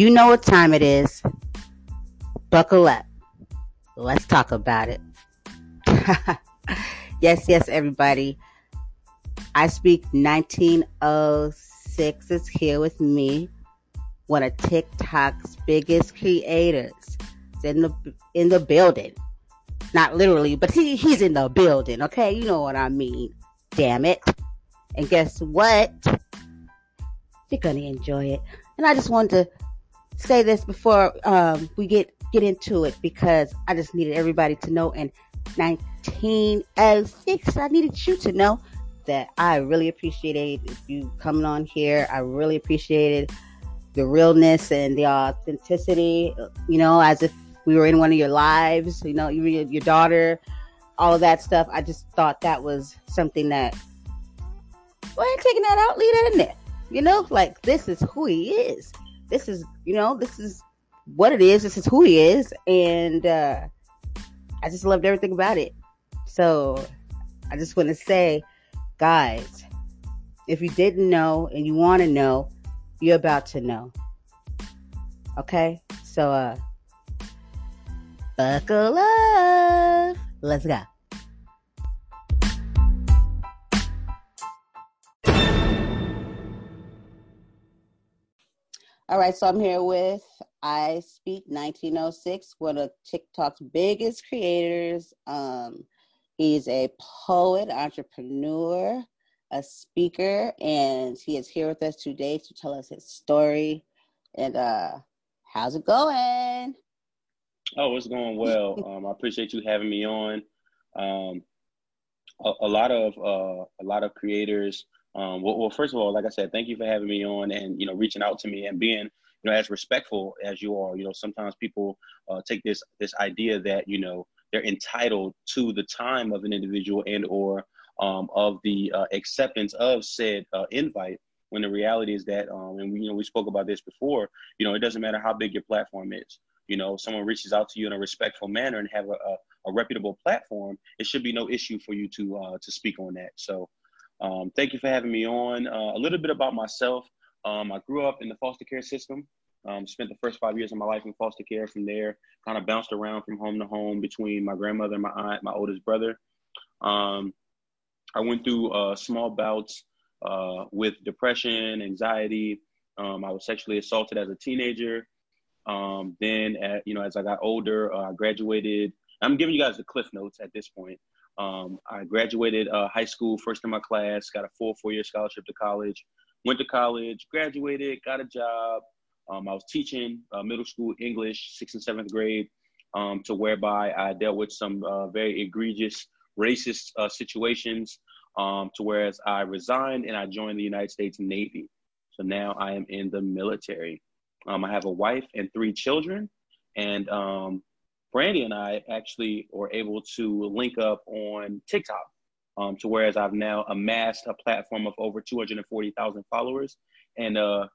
You know what time it is. Buckle up. Let's talk about it. yes, yes, everybody. I speak 1906 is here with me. One of TikTok's biggest creators in the in the building. Not literally, but he, he's in the building, okay? You know what I mean. Damn it. And guess what? You're gonna enjoy it. And I just wanted to say this before um, we get get into it because I just needed everybody to know in 1906 I needed you to know that I really appreciated you coming on here. I really appreciated the realness and the authenticity, you know, as if we were in one of your lives, you know, your, your daughter, all of that stuff. I just thought that was something that, well, ain't taking that out, leave that in there. You know, like this is who he is this is, you know, this is what it is. This is who he is. And uh, I just loved everything about it. So I just want to say, guys, if you didn't know and you want to know, you're about to know. Okay? So, uh, buckle up. Let's go. All right, so I'm here with I Speak 1906, one of TikTok's biggest creators. Um, he's a poet, entrepreneur, a speaker, and he is here with us today to tell us his story. And uh, how's it going? Oh, it's going well. um, I appreciate you having me on. Um, a, a, lot of uh, a lot of creators um, well, well, first of all, like I said, thank you for having me on and you know reaching out to me and being you know as respectful as you are. You know, sometimes people uh, take this this idea that you know they're entitled to the time of an individual and or um, of the uh, acceptance of said uh, invite. When the reality is that, um, and we, you know, we spoke about this before. You know, it doesn't matter how big your platform is. You know, someone reaches out to you in a respectful manner and have a, a, a reputable platform. It should be no issue for you to uh, to speak on that. So, um, thank you for having me on. Uh, a little bit about myself. Um, I grew up in the foster care system. Um, spent the first five years of my life in foster care. From there, kind of bounced around from home to home between my grandmother and my aunt, my oldest brother. Um, I went through uh, small bouts uh, with depression, anxiety. Um, I was sexually assaulted as a teenager. Um, then, at, you know, as I got older, uh, I graduated. I'm giving you guys the cliff notes at this point. Um, I graduated uh, high school first in my class, got a full four year scholarship to college, went to college, graduated, got a job. Um, I was teaching uh, middle school English, sixth and seventh grade, um, to whereby I dealt with some uh, very egregious racist uh, situations. Um, to whereas I resigned and I joined the United States Navy. So now I am in the military. Um, I have a wife and three children, and um, Brandy and I actually were able to link up on TikTok. Um, to whereas I've now amassed a platform of over 240,000 followers and uh,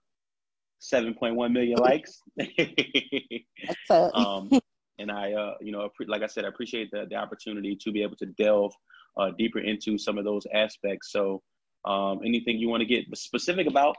7.1 million likes. um, and I, uh, you know, like I said, I appreciate the, the opportunity to be able to delve uh, deeper into some of those aspects. So Um, anything you want to get specific about,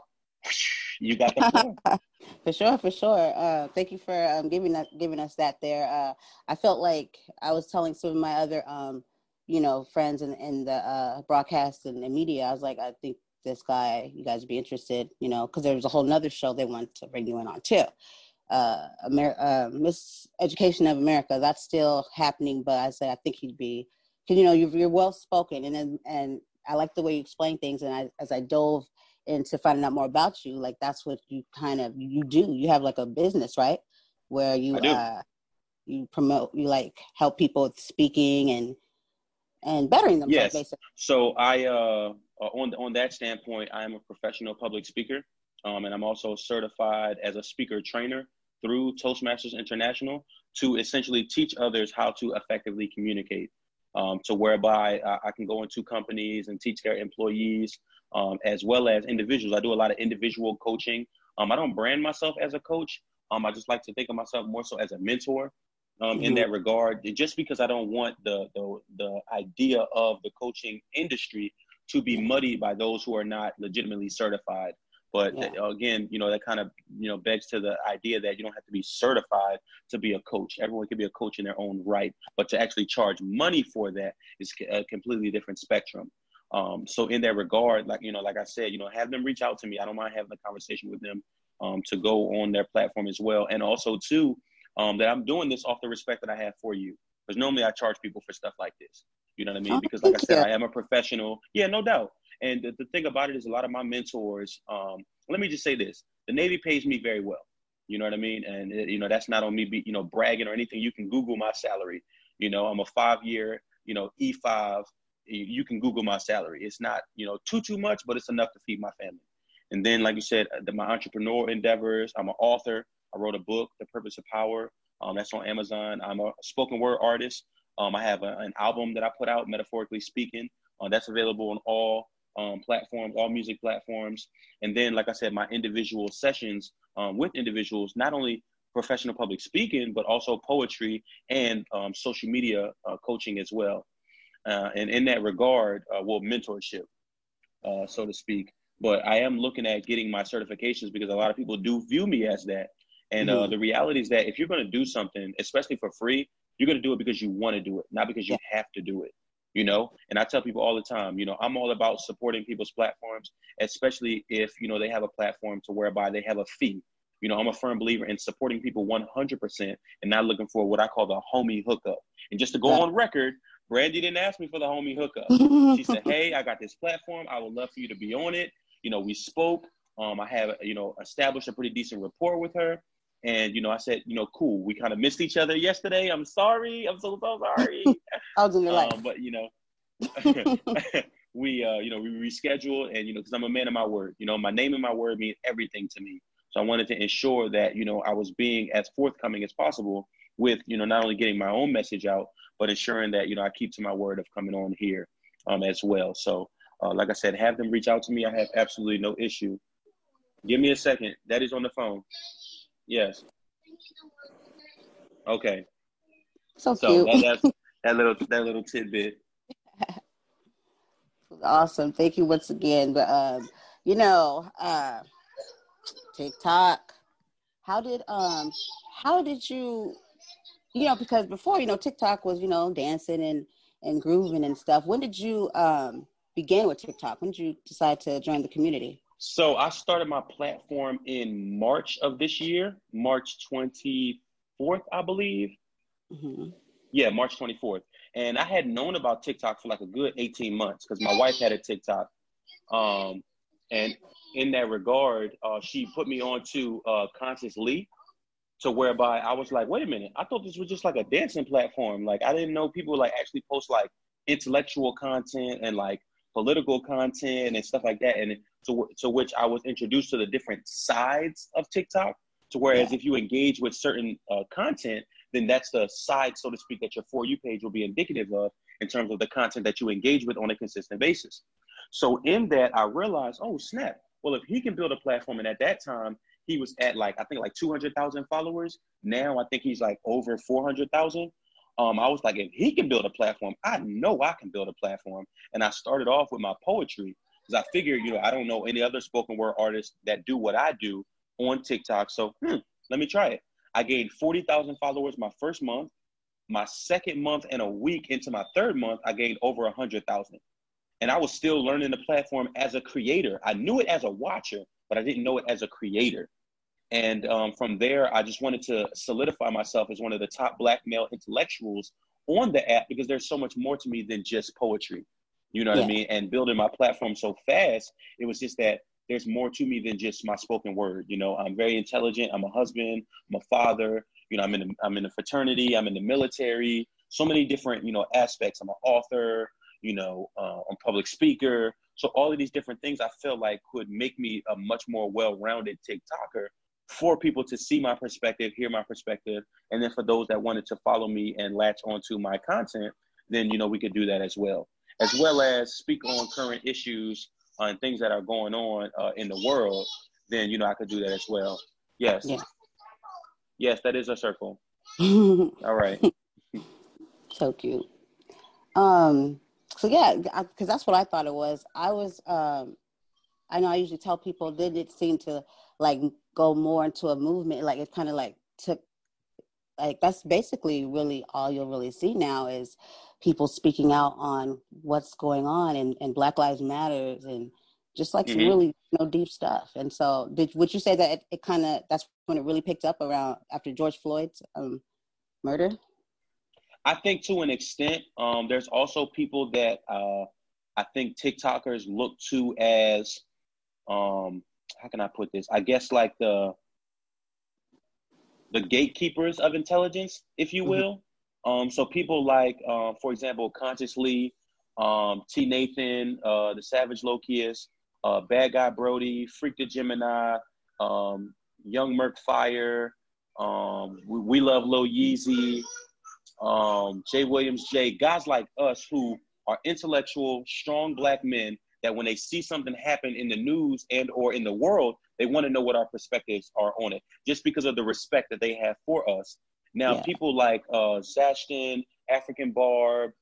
you got the for sure, for sure. Uh, thank you for um, giving us giving us that there. Uh, I felt like I was telling some of my other, um, you know, friends in, in the uh, broadcast and the media. I was like, I think this guy, you guys would be interested, you know, because there was a whole nother show they wanted to bring you in on too. Uh, Amer- uh, Miss Education of America, that's still happening, but I said I think he'd be, because you know you're, you're well spoken, and and I like the way you explain things, and I, as I dove into finding out more about you, like that's what you kind of you do. You have like a business, right, where you uh, you promote, you like help people with speaking and and bettering themselves. Yes. Basically. So I uh on on that standpoint, I am a professional public speaker, um, and I'm also certified as a speaker trainer through Toastmasters International to essentially teach others how to effectively communicate. Um, to whereby I, I, can go into companies and teach their employees um, as well as individuals. I do a lot of individual coaching. Um, I don't brand myself as a coach. Um, I just like to think of myself more so as a mentor um, mm-hmm. in that regard. Just because I don't want the, the the idea of the coaching industry to be muddied by those who are not legitimately certified. But yeah. again, you know, that kind of, you know, begs to the idea that you don't have to be certified to be a coach. Everyone can be a coach in their own right, but to actually charge money for that is a completely different spectrum. Um, so in that regard, like, you know, like I said, you know, have them reach out to me. I don't mind having a conversation with them um, to go on their platform as well. And also too, um, that I'm doing this off the respect that I have for you. Because normally I charge people for stuff like this. You know what I mean? Oh, because like I said, you. I am a professional. Yeah, no doubt. And the, the thing about it is a lot of my mentors, um, let me just say this. The Navy pays me very well. You know what I mean? And it, you know, that's not on me be, you know, bragging or anything. You can Google my salary. You know, I'm a five year, you know, E5. You can Google my salary. It's not, you know, too, too much, but it's enough to feed my family. And then, like you said, the, my entrepreneur endeavors, I'm an author. I wrote a book, The Purpose of Power. Um, that's on Amazon. I'm a spoken word artist. Um, I have a, an album that I put out, metaphorically speaking. Uh, that's available on all um, platforms, all music platforms. And then, like I said, my individual sessions um, with individuals, not only professional public speaking, but also poetry and um, social media uh, coaching as well. Uh, and in that regard, uh, well, mentorship, uh, so to speak. But I am looking at getting my certifications because a lot of people do view me as that. And uh, mm-hmm. the reality is that if you're going to do something, especially for free, you're going to do it because you want to do it, not because you have to do it. You know, and I tell people all the time, you know, I'm all about supporting people's platforms, especially if you know they have a platform to whereby they have a fee. You know, I'm a firm believer in supporting people 100% and not looking for what I call the homie hookup. And just to go on record, Brandy didn't ask me for the homie hookup. she said, "Hey, I got this platform. I would love for you to be on it." You know, we spoke. Um, I have you know established a pretty decent rapport with her. And you know, I said, you know, cool. We kind of missed each other yesterday. I'm sorry. I'm so so sorry. I was in your life. Um, but you know, we uh, you know we rescheduled, and you know, because I'm a man of my word. You know, my name and my word mean everything to me. So I wanted to ensure that you know I was being as forthcoming as possible with you know not only getting my own message out, but ensuring that you know I keep to my word of coming on here um, as well. So uh, like I said, have them reach out to me. I have absolutely no issue. Give me a second. Daddy's on the phone. Yes. Okay. So, so cute. That, that, that little that little tidbit. awesome. Thank you once again. But um, you know, uh, TikTok. How did um how did you you know because before you know TikTok was you know dancing and and grooving and stuff. When did you um begin with TikTok? When did you decide to join the community? So I started my platform in March of this year, March 24th, I believe. Mm-hmm. Yeah, March 24th. And I had known about TikTok for like a good 18 months because my wife had a TikTok. Um, and in that regard, uh, she put me on to uh, Constance Lee to whereby I was like, wait a minute, I thought this was just like a dancing platform. Like I didn't know people like actually post like intellectual content and like political content and stuff like that. And to, to which I was introduced to the different sides of TikTok. To whereas yeah. if you engage with certain uh, content, then that's the side, so to speak, that your For You page will be indicative of in terms of the content that you engage with on a consistent basis. So in that, I realized, oh snap! Well, if he can build a platform, and at that time he was at like I think like two hundred thousand followers. Now I think he's like over four hundred thousand. Um, I was like, if he can build a platform, I know I can build a platform. And I started off with my poetry because I figured, you know, I don't know any other spoken word artists that do what I do on TikTok. So hmm, let me try it. I gained 40,000 followers my first month. My second month and a week into my third month, I gained over a 100,000. And I was still learning the platform as a creator. I knew it as a watcher, but I didn't know it as a creator. And um, from there, I just wanted to solidify myself as one of the top black male intellectuals on the app because there's so much more to me than just poetry. You know what yeah. I mean? And building my platform so fast, it was just that there's more to me than just my spoken word. You know, I'm very intelligent. I'm a husband. I'm a father. You know, I'm in the, I'm in a fraternity. I'm in the military. So many different you know aspects. I'm an author. You know, uh, I'm public speaker. So all of these different things I feel like could make me a much more well-rounded TikToker for people to see my perspective, hear my perspective, and then for those that wanted to follow me and latch onto my content, then you know we could do that as well, as well as speak on current issues and things that are going on uh, in the world. Then you know I could do that as well. Yes. Yeah. Yes, that is a circle. All right. so cute. Um. So yeah, because that's what I thought it was. I was. Um. I know I usually tell people. Then it seemed to like go more into a movement like it kind of like took like that's basically really all you'll really see now is people speaking out on what's going on and, and black lives matters and just like mm-hmm. some really you know deep stuff and so did would you say that it, it kind of that's when it really picked up around after george floyd's um, murder i think to an extent um, there's also people that uh, i think tiktokers look to as um, how can I put this? I guess like the the gatekeepers of intelligence, if you mm-hmm. will. Mm-hmm. Um, so people like, uh, for example, Consciously, um, T. Nathan, uh, the Savage Lokius, uh, Bad Guy Brody, Freak the Gemini, um, Young Merc Fire, um, we, we, Love Lil Yeezy, um, Jay Williams Jay, guys like us who are intellectual, strong black men that when they see something happen in the news and or in the world, they want to know what our perspectives are on it, just because of the respect that they have for us. Now, yeah. people like uh, Zashton, African Barb,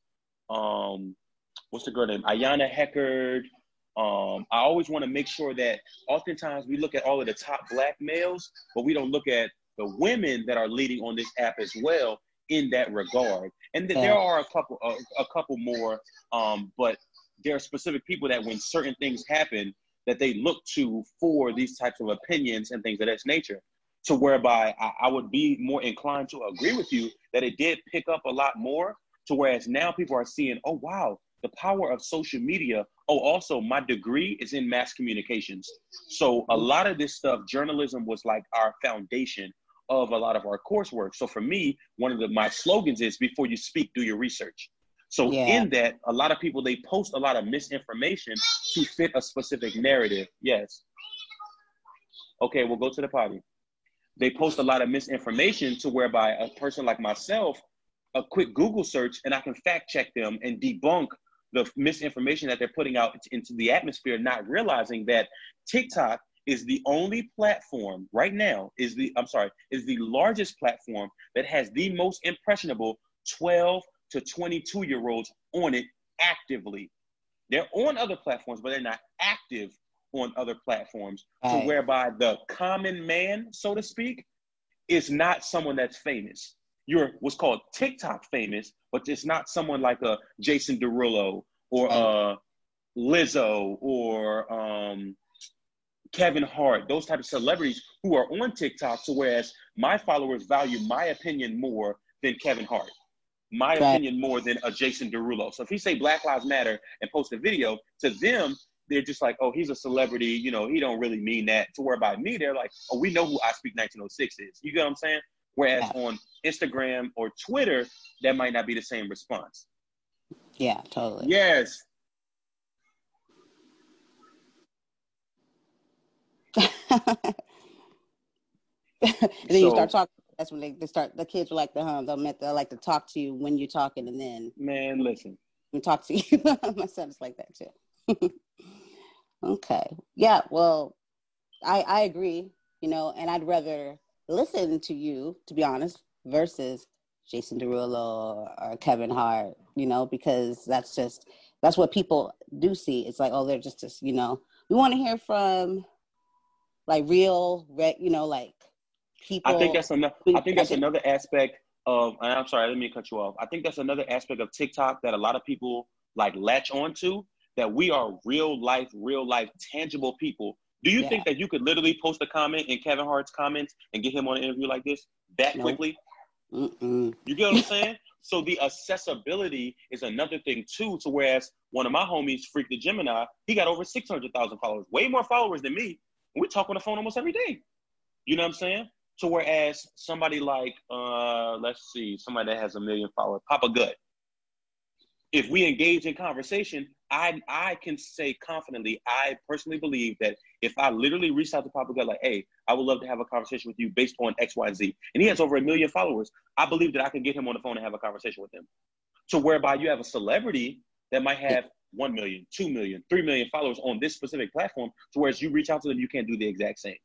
um, what's the girl name? Ayana Heckard. Um, I always want to make sure that oftentimes we look at all of the top black males, but we don't look at the women that are leading on this app as well in that regard. And th- yeah. there are a couple, uh, a couple more, um, but there are specific people that when certain things happen that they look to for these types of opinions and things of that nature to whereby I, I, would be more inclined to agree with you that it did pick up a lot more to whereas now people are seeing oh wow the power of social media. Oh also my degree is in mass communications. So a lot of this stuff journalism was like our foundation of a lot of our coursework. So for me one of the, my slogans is before you speak do your research so yeah. in that, a lot of people they post a lot of misinformation to fit a specific narrative. Yes. Okay, we'll go to the party. They post a lot of misinformation to whereby a person like myself, a quick Google search, and I can fact check them and debunk the misinformation that they're putting out into the atmosphere, not realizing that TikTok is the only platform right now, is the I'm sorry, is the largest platform that has the most impressionable 12 to 22 year olds on it actively. They're on other platforms, but they're not active on other platforms. Right. So whereby the common man, so to speak, is not someone that's famous. You're what's called TikTok famous, but it's not someone like a Jason Derulo or a Lizzo or um, Kevin Hart, those type of celebrities who are on TikTok. So whereas my followers value my opinion more than Kevin Hart my right. opinion more than a Jason Derulo. So if he say Black Lives Matter and post a video, to them, they're just like, oh, he's a celebrity. You know, he don't really mean that. To where by me, they're like, oh, we know who I Speak 1906 is. You get what I'm saying? Whereas yeah. on Instagram or Twitter, that might not be the same response. Yeah, totally. Yes. and then so, you start talking that's when they, they start. The kids are like the hum. They'll, they'll like to talk to you when you're talking, and then man, listen, and talk to you. My son's like that too. okay, yeah. Well, I I agree. You know, and I'd rather listen to you, to be honest, versus Jason Derulo or, or Kevin Hart. You know, because that's just that's what people do see. It's like, oh, they're just, just you know, we want to hear from like real, you know, like people. I think that's another. I think that's another aspect of. I'm sorry, let me cut you off. I think that's another aspect of TikTok that a lot of people like latch onto. That we are real life, real life, tangible people. Do you yeah. think that you could literally post a comment in Kevin Hart's comments and get him on an interview like this that nope. quickly? Mm-mm. You get what I'm saying? so the accessibility is another thing too. To whereas one of my homies, Freak the Gemini, he got over six hundred thousand followers, way more followers than me. We talk on the phone almost every day. You know what I'm saying? To whereas somebody like, uh, let's see, somebody that has a million followers, Papa Gut. If we engage in conversation, I I can say confidently, I personally believe that if I literally reach out to Papa Gut like, hey, I would love to have a conversation with you based on X, Y, Z, and he has over a million followers, I believe that I can get him on the phone and have a conversation with him. So whereby you have a celebrity that might have 1 million, 2 million, 3 million followers on this specific platform, to whereas you reach out to them, you can't do the exact same.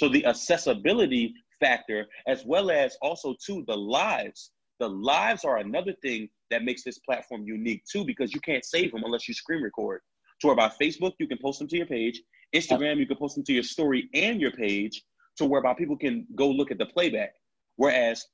So the accessibility factor, as well as also too the lives, the lives are another thing that makes this platform unique too, because you can't save them unless you screen record. To where by Facebook, you can post them to your page. Instagram, you can post them to your story and your page. To whereby people can go look at the playback. Whereas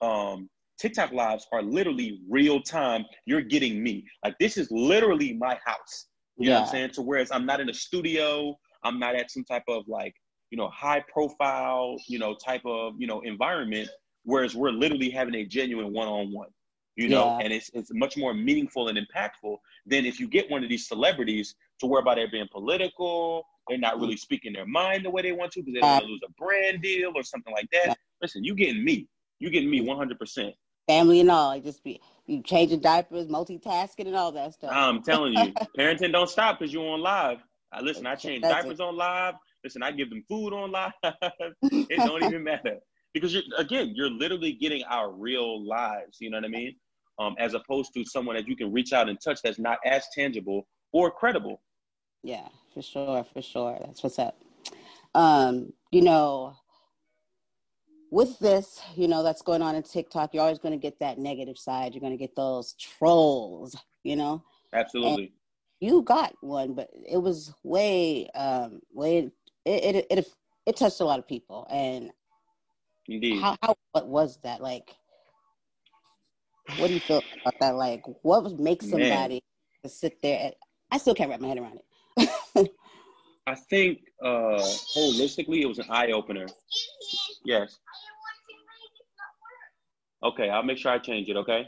um, TikTok lives are literally real time. You're getting me. Like this is literally my house. You yeah. know what I'm saying? To whereas I'm not in a studio, I'm not at some type of like, you know, high profile, you know, type of, you know, environment. Whereas we're literally having a genuine one on one, you know, yeah. and it's it's much more meaningful and impactful than if you get one of these celebrities to whereby they're being political, they're not really speaking their mind the way they want to because they don't want to lose a brand deal or something like that. Listen, you getting me. You getting me 100% family and all. just be you changing diapers, multitasking, and all that stuff. I'm telling you, parenting don't stop because you're on live. I listen. I change diapers it. on live. Listen, I give them food on live. it don't even matter because you're again, you're literally getting our real lives. You know what I mean? Um, as opposed to someone that you can reach out and touch that's not as tangible or credible. Yeah, for sure, for sure. That's what's up. Um, you know, with this, you know, that's going on in TikTok, you're always going to get that negative side. You're going to get those trolls, you know? Absolutely. And you got one, but it was way, um, way, it, it, it, it touched a lot of people. And Indeed. How, how, what was that? Like, what do you feel about that? Like, what makes somebody Man. to sit there? And, I still can't wrap my head around it. I think uh, holistically, it was an eye opener. Yes. Okay, I'll make sure I change it, okay?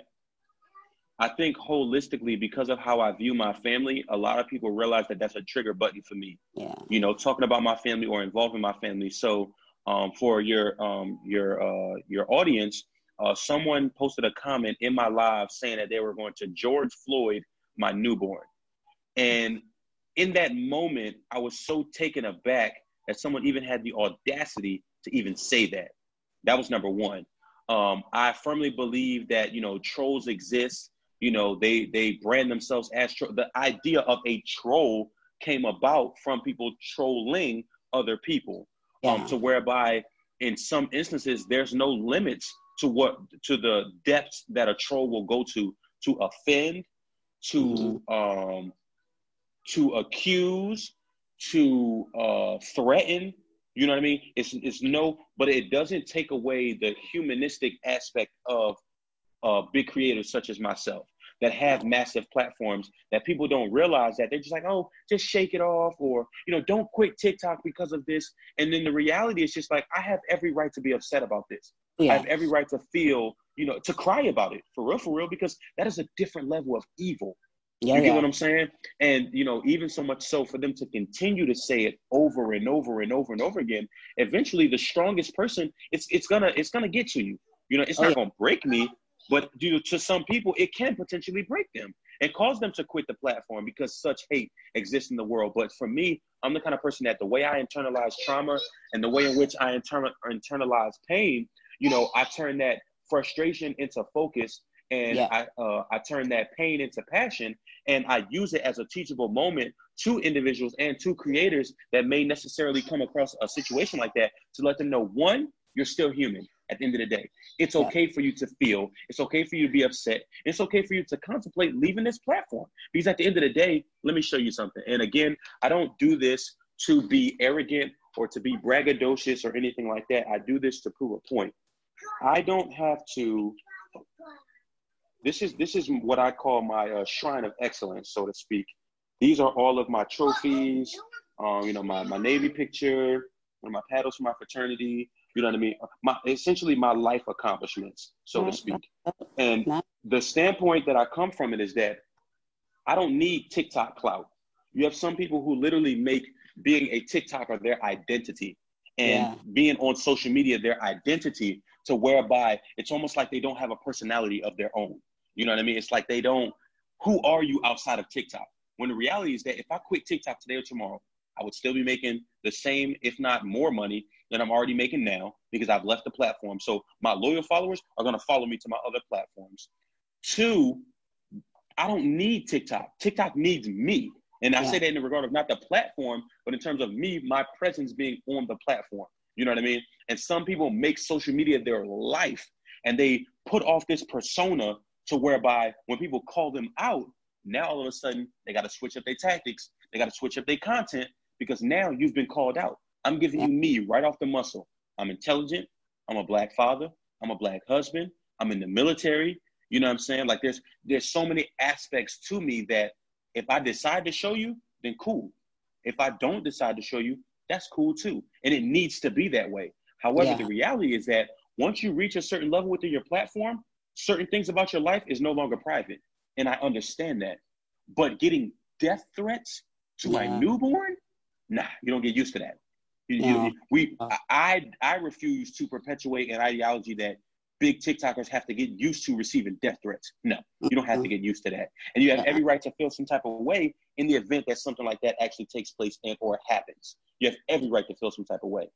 I think holistically, because of how I view my family, a lot of people realize that that's a trigger button for me. Yeah. You know, talking about my family or involving my family. So, um, for your um, your uh, your audience, uh, someone posted a comment in my live saying that they were going to George Floyd my newborn, and in that moment, I was so taken aback that someone even had the audacity to even say that. That was number one. Um, I firmly believe that you know trolls exist. You know they they brand themselves as tro- the idea of a troll came about from people trolling other people. Um, yeah. Um, to whereby in some instances there's no limits to what to the depths that a troll will go to to offend, to mm-hmm. um, to accuse, to uh, threaten, you know what I mean? It's it's no, but it doesn't take away the humanistic aspect of uh, big creators such as myself that have massive platforms that people don't realize that they're just like, oh, just shake it off, or you know, don't quit TikTok because of this. And then the reality is just like, I have every right to be upset about this. Yeah. I have every right to feel, you know, to cry about it for real, for real, because that is a different level of evil. Yeah, you get yeah. what I'm saying? And you know, even so much so for them to continue to say it over and over and over and over again, eventually the strongest person, it's it's gonna it's gonna get to you. You know, it's oh, not yeah. gonna break me, but due to some people, it can potentially break them and cause them to quit the platform because such hate exists in the world. But for me, I'm the kind of person that the way I internalize trauma and the way in which I inter- internalize pain, you know, I turn that frustration into focus and yeah. I uh, I turn that pain into passion, and I use it as a teachable moment to individuals and to creators that may necessarily come across a situation like that to let them know one, you're still human. At the end of the day. It's okay for you to feel, it's okay for you to be upset, it's okay for you to contemplate leaving this platform. Because at the end of the day, let me show you something. And again, I don't do this to be arrogant or to be braggadocious or anything like that. I do this to prove a point. I don't have to this is this is what I call my uh, shrine of excellence, so to speak. These are all of my trophies. Um, you know, my my Navy picture, one of my paddles for my fraternity. You know what I mean? My essentially my life accomplishments, so to speak. And the standpoint that I come from it is that I don't need TikTok clout. You have some people who literally make being a TikToker their identity and yeah. being on social media their identity to whereby it's almost like they don't have a personality of their own. You know what I mean? It's like they don't, who are you outside of TikTok? When the reality is that if I quit TikTok today or tomorrow, I would still be making the same, if not more money than I'm already making now because I've left the platform. So my loyal followers are going to follow me to my other platforms. Two, I don't need TikTok. TikTok needs me. And I yeah. say that in the regard of not the platform, but in terms of me, my presence being on the platform. You know what I mean? And some people make social media their life and they put off this persona to whereby when people call them out, now all of a sudden they got to switch up their tactics, they got to switch up their content because now you've been called out. I'm giving you me right off the muscle. I'm intelligent. I'm a black father. I'm a black husband. I'm in the military. You know what I'm saying? Like there's there's so many aspects to me that if I decide to show you, then cool. If I don't decide to show you, that's cool too. And it needs to be that way. However, yeah. the reality is that once you reach a certain level within your platform, certain things about your life is no longer private. And I understand that. But getting death threats to yeah. my newborn, nah, you don't get used to that. You, yeah. you, we, I, I refuse to perpetuate an ideology that big TikTokers have to get used to receiving death threats. No, you don't have to get used to that. And you have every right to feel some type of way in the event that something like that actually takes place and or happens. You have every right to feel some type of way.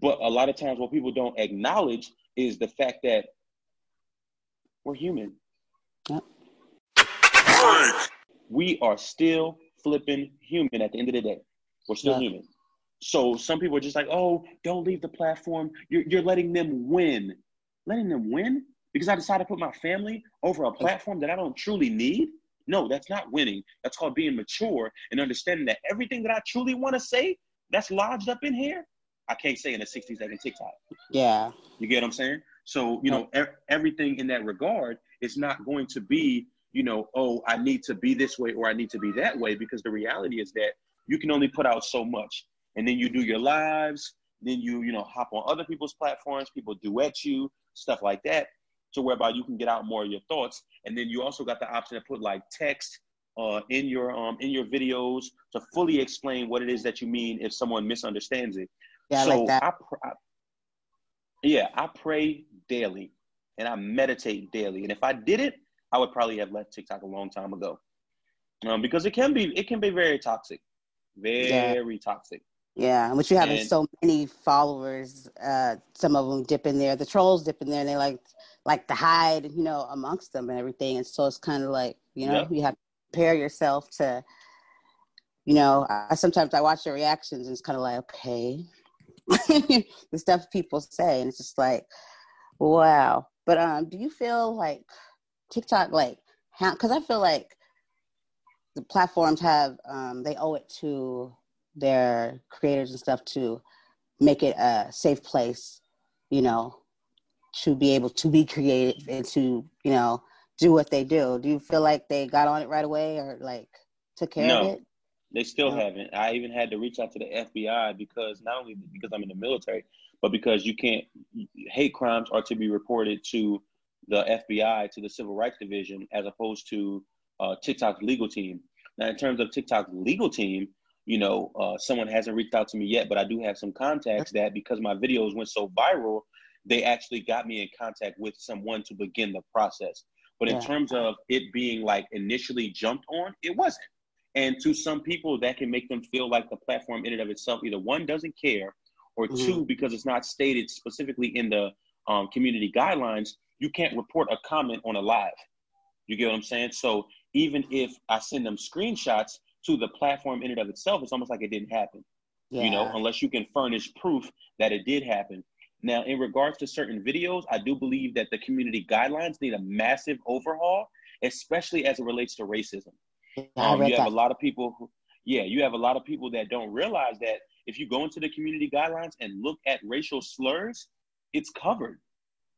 But a lot of times what people don't acknowledge is the fact that we're human. Yep. We are still flipping human at the end of the day. We're still yeah. human. So some people are just like, oh, don't leave the platform. You're, you're letting them win letting them win because I decided to put my family over a platform that I don't truly need? No, that's not winning. That's called being mature and understanding that everything that I truly want to say that's lodged up in here, I can't say in a 60 second TikTok. Yeah. You get what I'm saying? So, you know, er- everything in that regard is not going to be, you know, oh, I need to be this way or I need to be that way because the reality is that you can only put out so much. And then you do your lives, then you, you know, hop on other people's platforms, people duet you, stuff like that, to whereby you can get out more of your thoughts. And then you also got the option to put like text uh, in your um, in your videos to fully explain what it is that you mean if someone misunderstands it. Yeah, so I like that. I, I, yeah, I pray daily and I meditate daily. And if I did it, I would probably have left TikTok a long time ago. Um, because it can be it can be very toxic, very yeah. toxic. Yeah, which you having and, so many followers. Uh, some of them dip in there. The trolls dip in there, and they like like to hide, you know, amongst them and everything. And so it's kind of like you know you have to prepare yourself to, you know. I sometimes I watch the reactions, and it's kind of like okay, the stuff people say, and it's just like wow. But um, do you feel like TikTok like how? Because I feel like the platforms have um, they owe it to their creators and stuff to make it a safe place, you know, to be able to be creative and to, you know, do what they do. Do you feel like they got on it right away or like took care no, of it? They still haven't. I even had to reach out to the FBI because not only because I'm in the military, but because you can't hate crimes are to be reported to the FBI to the Civil Rights Division as opposed to uh, TikTok's legal team. Now, in terms of TikTok's legal team, you know, uh, someone hasn't reached out to me yet, but I do have some contacts that because my videos went so viral, they actually got me in contact with someone to begin the process. But in yeah. terms of it being like initially jumped on, it wasn't. And to some people, that can make them feel like the platform in and of itself either one doesn't care, or mm-hmm. two because it's not stated specifically in the um, community guidelines, you can't report a comment on a live. You get what I'm saying? So even if I send them screenshots, to the platform in and of itself, it's almost like it didn't happen. Yeah. You know, unless you can furnish proof that it did happen. Now, in regards to certain videos, I do believe that the community guidelines need a massive overhaul, especially as it relates to racism. Um, you have that. a lot of people who, yeah, you have a lot of people that don't realize that if you go into the community guidelines and look at racial slurs, it's covered.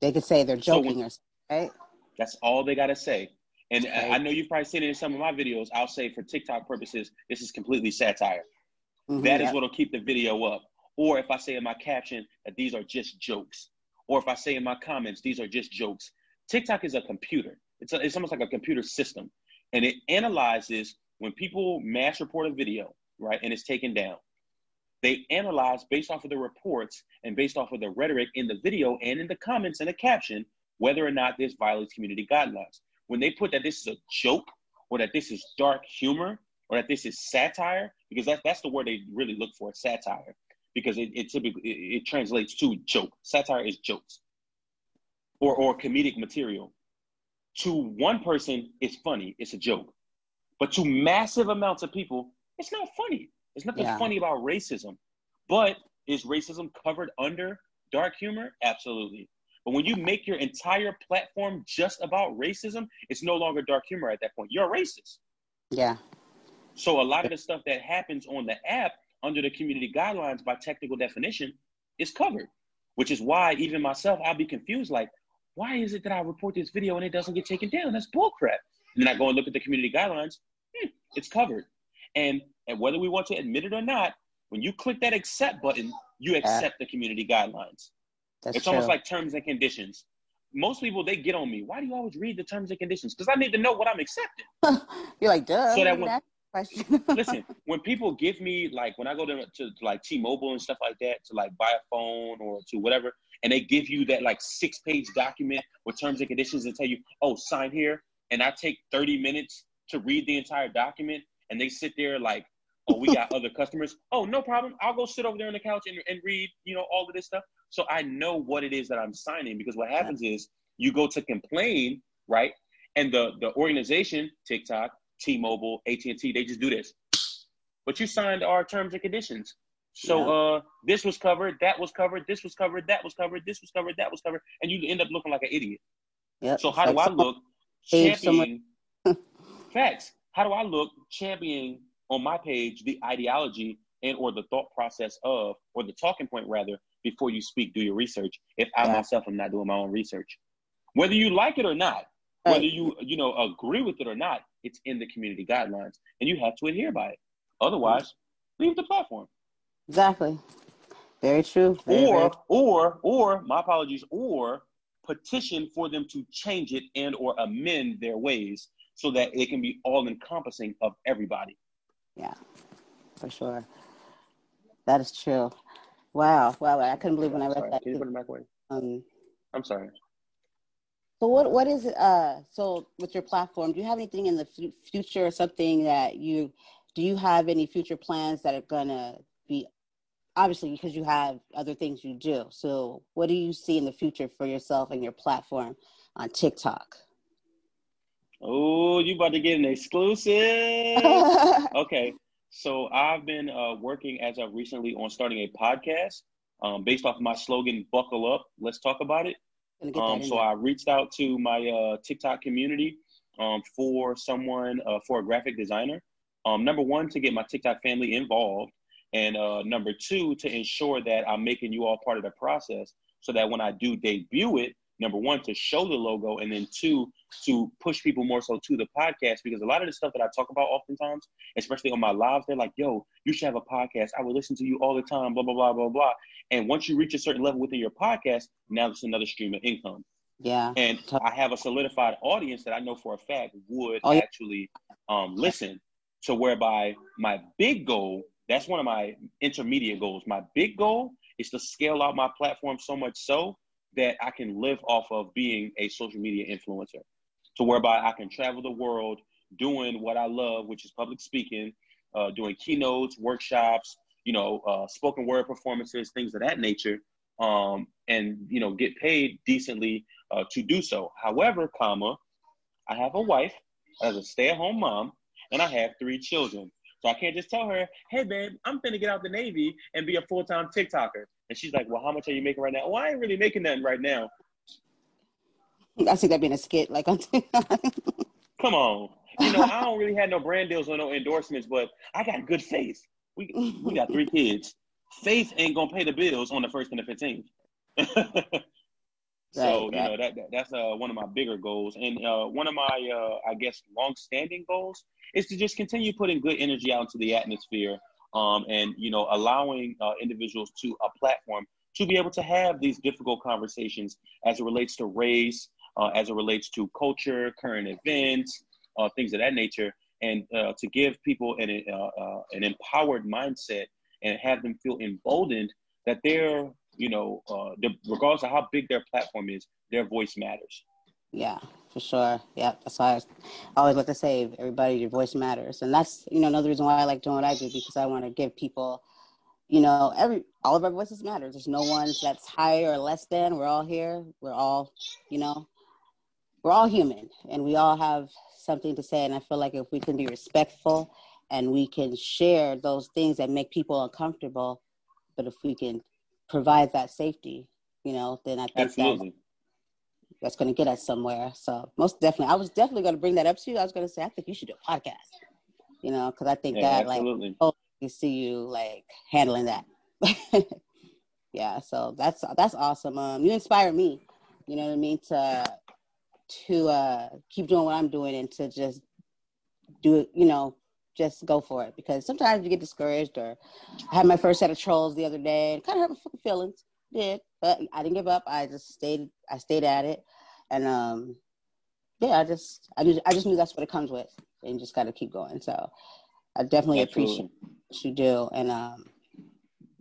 They could say they're joking so when, or right? That's all they got to say. And. I know you've probably seen it in some of my videos. I'll say for TikTok purposes, this is completely satire. Mm-hmm, that is yep. what'll keep the video up. Or if I say in my caption that these are just jokes, or if I say in my comments these are just jokes. TikTok is a computer. It's a, it's almost like a computer system, and it analyzes when people mass report a video, right, and it's taken down. They analyze based off of the reports and based off of the rhetoric in the video and in the comments and the caption whether or not this violates community guidelines. When they put that this is a joke or that this is dark humor or that this is satire, because that's that's the word they really look for, satire, because it, it typically it, it translates to joke. Satire is jokes or or comedic material. To one person, it's funny, it's a joke, but to massive amounts of people, it's not funny. There's nothing yeah. funny about racism. But is racism covered under dark humor? Absolutely. But when you make your entire platform just about racism, it's no longer dark humor at that point. You're a racist. Yeah. So a lot of the stuff that happens on the app under the community guidelines by technical definition is covered, which is why even myself, I'll be confused like, why is it that I report this video and it doesn't get taken down? That's bullcrap. And then I go and look at the community guidelines, hmm, it's covered. And, and whether we want to admit it or not, when you click that accept button, you accept the community guidelines. That's it's true. almost like terms and conditions. Most people they get on me. Why do you always read the terms and conditions? Because I need to know what I'm accepting. You're like, duh. So that when, question. listen, when people give me like when I go to, to, to like T-Mobile and stuff like that to like buy a phone or to whatever, and they give you that like six page document with terms and conditions and tell you, oh, sign here, and I take 30 minutes to read the entire document, and they sit there like, oh, we got other customers. Oh, no problem. I'll go sit over there on the couch and, and read, you know, all of this stuff. So I know what it is that I'm signing because what happens is you go to complain, right? And the the organization, TikTok, T-Mobile, AT&T, they just do this. But you signed our terms and conditions. So yeah. uh, this was covered, that was covered, this was covered, that was covered, this was covered, that was covered, and you end up looking like an idiot. Yep. So how like do I look championing facts? How do I look championing on my page the ideology and or the thought process of or the talking point rather before you speak, do your research. If I myself am not doing my own research, whether you like it or not, right. whether you you know agree with it or not, it's in the community guidelines, and you have to adhere by it. Otherwise, leave the platform. Exactly. Very true. Very, or very true. or or my apologies. Or petition for them to change it and or amend their ways so that it can be all encompassing of everybody. Yeah, for sure. That is true. Wow, wow, I couldn't believe when I read sorry. that. Can you put it back away? Um, I'm sorry. So what what is it? Uh, so with your platform, do you have anything in the f- future or something that you do? You have any future plans that are gonna be obviously because you have other things you do. So what do you see in the future for yourself and your platform on TikTok? Oh, you about to get an exclusive? okay, so I've been uh, working as of recently on starting a podcast um, based off of my slogan "Buckle up, let's talk about it." Um, so I reached out to my uh, TikTok community um, for someone uh, for a graphic designer. Um, number one, to get my TikTok family involved, and uh, number two, to ensure that I'm making you all part of the process, so that when I do debut it, number one, to show the logo, and then two, to push people more so to the podcast. Because a lot of the stuff that I talk about oftentimes, especially on my lives, they're like, yo, you should have a podcast. I would listen to you all the time, blah, blah, blah, blah, blah. And once you reach a certain level within your podcast, now it's another stream of income. Yeah. And I have a solidified audience that I know for a fact would oh, yeah. actually um, listen. So whereby my big goal, that's one of my intermediate goals. My big goal is to scale out my platform so much so that I can live off of being a social media influencer to whereby I can travel the world doing what I love, which is public speaking, uh, doing keynotes, workshops, you know, uh, spoken word performances, things of that nature, um, and you know, get paid decently uh, to do so. However, comma, I have a wife as a stay-at-home mom, and I have three children. So I can't just tell her, hey, babe, I'm finna get out the Navy and be a full time TikToker. And she's like, well, how much are you making right now? Well, I ain't really making nothing right now. I see that being a skit, like on Come on. You know, I don't really have no brand deals or no endorsements, but I got good faith. We we got three kids. Faith ain't gonna pay the bills on the first and the so right, you know that, that that's uh, one of my bigger goals, and uh, one of my uh, I guess long-standing goals is to just continue putting good energy out into the atmosphere, um, and you know allowing uh, individuals to a platform to be able to have these difficult conversations as it relates to race, uh, as it relates to culture, current events, uh, things of that nature, and uh, to give people an, uh, uh, an empowered mindset and have them feel emboldened that they're, you know, uh, regardless of how big their platform is, their voice matters. Yeah, for sure. Yeah, that's why I always like to say, everybody, your voice matters, and that's you know another reason why I like doing what I do because I want to give people, you know, every all of our voices matter. There's no one that's higher or less than. We're all here. We're all, you know, we're all human, and we all have something to say. And I feel like if we can be respectful and we can share those things that make people uncomfortable, but if we can provide that safety, you know, then I think that that's going to get us somewhere. So most definitely, I was definitely going to bring that up to you. I was going to say, I think you should do a podcast, you know, because I think yeah, that absolutely. like, oh, you see you like handling that. yeah. So that's, that's awesome. Um, you inspire me, you know what I mean? To, to uh, keep doing what I'm doing and to just do it, you know, just go for it because sometimes you get discouraged or I had my first set of trolls the other day and kind of hurt my fucking feelings. Did, but I didn't give up. I just stayed. I stayed at it, and um, yeah, I just, I just, I just knew that's what it comes with, and just got to keep going. So, I definitely Absolutely. appreciate what you do, and um,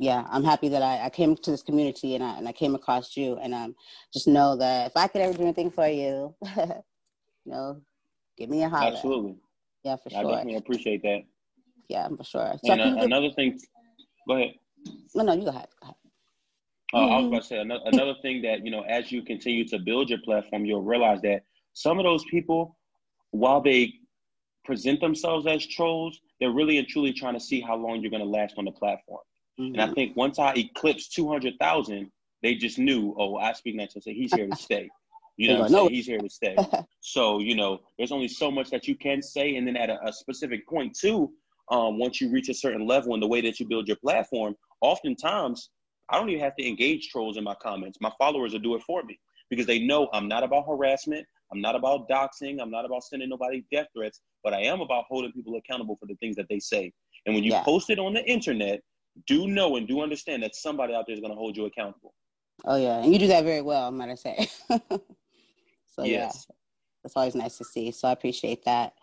yeah, I'm happy that I, I came to this community and I and I came across you and um just know that if I could ever do anything for you, you know, give me a holler. Absolutely. Yeah, for sure. I definitely appreciate that. Yeah, for sure. So and uh, another thing, go ahead. No, no, you go ahead. Go ahead. Uh, mm-hmm. I was about to say another, another thing that you know, as you continue to build your platform, you'll realize that some of those people, while they present themselves as trolls, they're really and truly trying to see how long you're going to last on the platform. Mm-hmm. And I mm-hmm. think once I eclipsed 200,000, they just knew, oh, I speak next say, he's here to stay. You know what I'm saying? He's here to stay. so, you know, there's only so much that you can say. And then at a, a specific point, too, um, once you reach a certain level in the way that you build your platform, oftentimes I don't even have to engage trolls in my comments. My followers will do it for me because they know I'm not about harassment. I'm not about doxing. I'm not about sending nobody death threats, but I am about holding people accountable for the things that they say. And when you yeah. post it on the internet, do know and do understand that somebody out there is going to hold you accountable. Oh yeah, and you do that very well, might I say. so yes. yeah, that's always nice to see. So I appreciate that.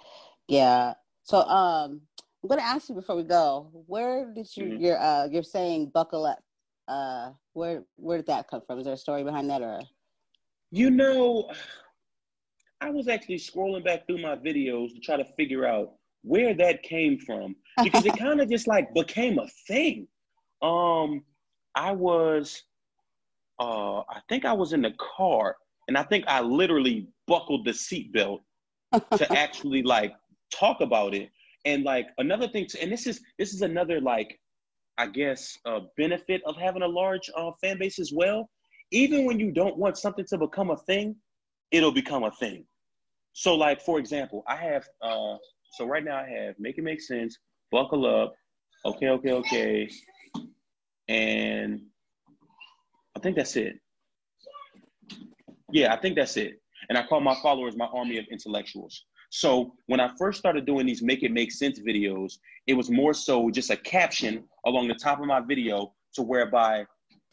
Yeah. So um, I'm going to ask you before we go, where did you mm-hmm. you're uh you're saying buckle up? Uh, where where did that come from? Is there a story behind that or? You know, I was actually scrolling back through my videos to try to figure out where that came from because it kind of just like became a thing. Um, I was, uh, I think I was in the car, and I think I literally buckled the seatbelt to actually like talk about it. And like another thing, to, and this is this is another like, I guess, uh, benefit of having a large uh, fan base as well. Even when you don't want something to become a thing, it'll become a thing. So, like for example, I have uh, so right now I have make it make sense, buckle up, okay, okay, okay, and I think that's it. Yeah, I think that's it. And I call my followers my army of intellectuals. So when I first started doing these make it make sense videos, it was more so just a caption along the top of my video to whereby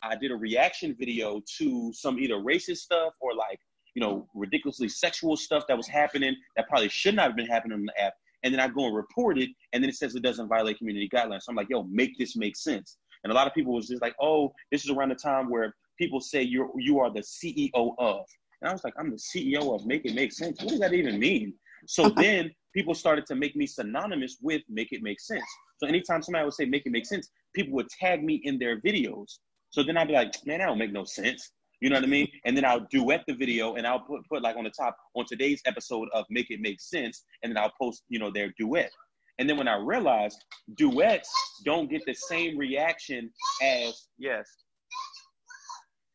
I did a reaction video to some either racist stuff or like, you know, ridiculously sexual stuff that was happening that probably should not have been happening on the app and then I go and report it, and then it says it doesn't violate community guidelines. So I'm like, yo, make this make sense. And a lot of people was just like, oh, this is around the time where people say you're you are the CEO of. And I was like, I'm the CEO of Make It Make Sense. What does that even mean? So uh-huh. then people started to make me synonymous with Make It Make Sense. So anytime somebody would say Make It Make Sense, people would tag me in their videos. So then I'd be like, man, that don't make no sense. You know what I mean? And then I'll duet the video and I'll put, put like on the top on today's episode of Make It Make Sense. And then I'll post, you know, their duet. And then when I realized duets don't get the same reaction as yes,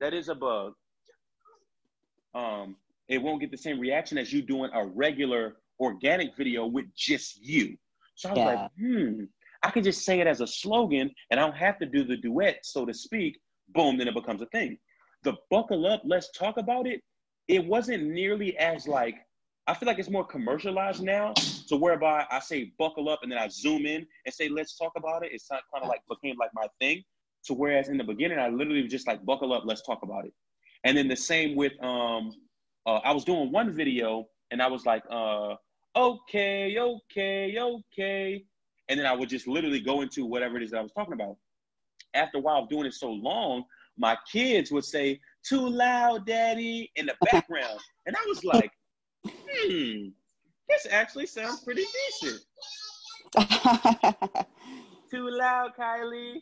that is a bug. Um, it won't get the same reaction as you doing a regular organic video with just you. So I was yeah. like, hmm, I can just say it as a slogan and I don't have to do the duet, so to speak. Boom, then it becomes a thing. The buckle up, let's talk about it. It wasn't nearly as like, I feel like it's more commercialized now. So whereby I say buckle up and then I zoom in and say, let's talk about it. It's kind of like became like my thing. So whereas in the beginning, I literally was just like buckle up, let's talk about it. And then the same with um uh, I was doing one video and I was like, uh, okay, okay, okay. And then I would just literally go into whatever it is that I was talking about. After a while of doing it so long, my kids would say, too loud, daddy, in the background. and I was like, hmm, this actually sounds pretty decent. too loud, Kylie.